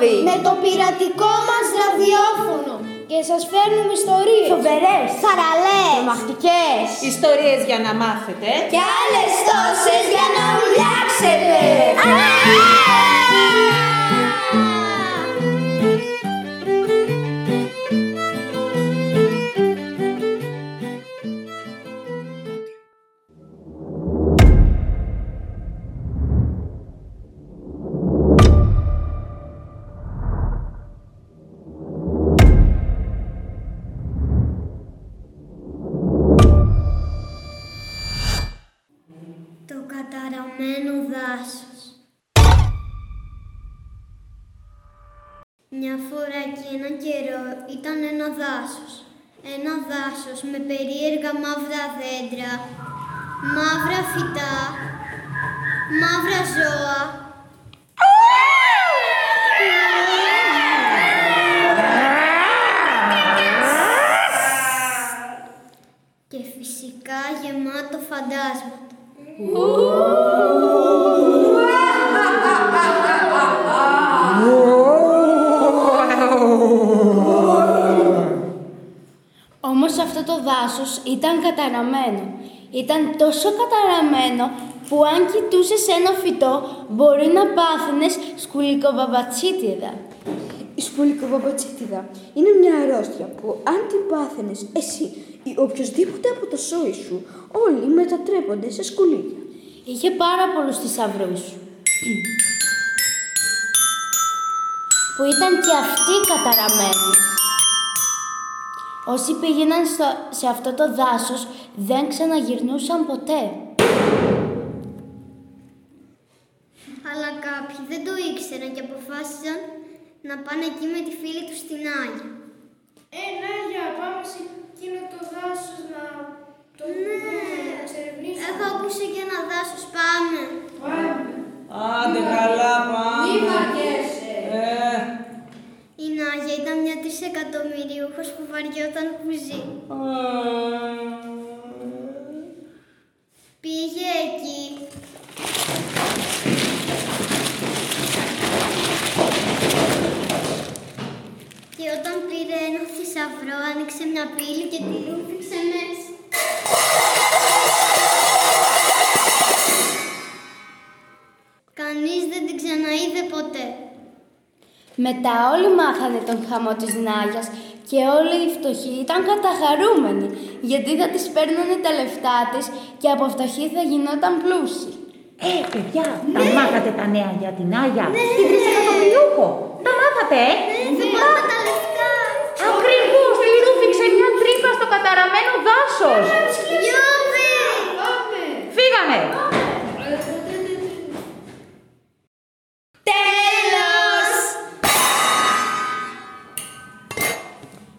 λάδι. Με το πειρατικό μας ραδιόφωνο. Και σας φέρνουμε ιστορίες. Φοβερές. Θαραλές. Τρομακτικές. Ιστορίες για να μάθετε. Και άλλες τόσες για να ουλιάξετε. Μια φορά και ένα καιρό ήταν ένα δάσος. Ένα δάσος με περίεργα μαύρα δέντρα, μαύρα φυτά, μαύρα ζώα. Και φυσικά γεμάτο φαντάσματα. Το δάσος ήταν καταραμένο. Ήταν τόσο καταραμένο που αν κοιτούσες ένα φυτό μπορεί να πάθαινες σκουλικοβαμπατσίτιδα. Η σκουλικοβαμπατσίτιδα είναι μια αρρώστια που αν την πάθαινες εσύ ή οποιοδήποτε από το σόι σου, όλοι μετατρέπονται σε σκουλίκια. Είχε πάρα πολλούς θησαυρούς. που ήταν και αυτοί καταραμένοι. Όσοι πήγαιναν στο- σε αυτό το δάσος δεν ξαναγυρνούσαν ποτέ. Αλλά κάποιοι δεν το ήξεραν και αποφάσισαν να πάνε εκεί με τη φίλη τους στην Άγια. Ε, Νάγια, πάμε σε εκείνο το δάσος να το εξερευνήσουμε. Έχω ακούσει και ένα δάσος, πάμε. Άντε καλά πάμε. βαριέσαι. Ε, Η Νάγια ήταν μια τρισεκατομμυριούχος που βαριόταν κουζί. Πήγε εκεί. Και όταν πήρε ένα θησαυρό, άνοιξε μια πύλη και τη ρούφηξε μέσα. Κανείς δεν την ξαναείδε ποτέ. Μετά όλοι μάθανε τον χαμό της Νάγιας και όλοι οι φτωχοί ήταν καταχαρούμενοι γιατί θα τις παίρνανε τα λεφτά της και από φτωχοί θα γινόταν πλούσιοι. Ε, παιδιά, ναι. τα μάθατε τα νέα για την Άγια, ναι, την τρισεκατομμυριούχο. Ναι. Τα μάθατε, ε! Ναι, ναι, τα λεφτά. Ακριβώς, η μια τρύπα στο καταραμένο δάσος. Φύγαμε. Τέλος.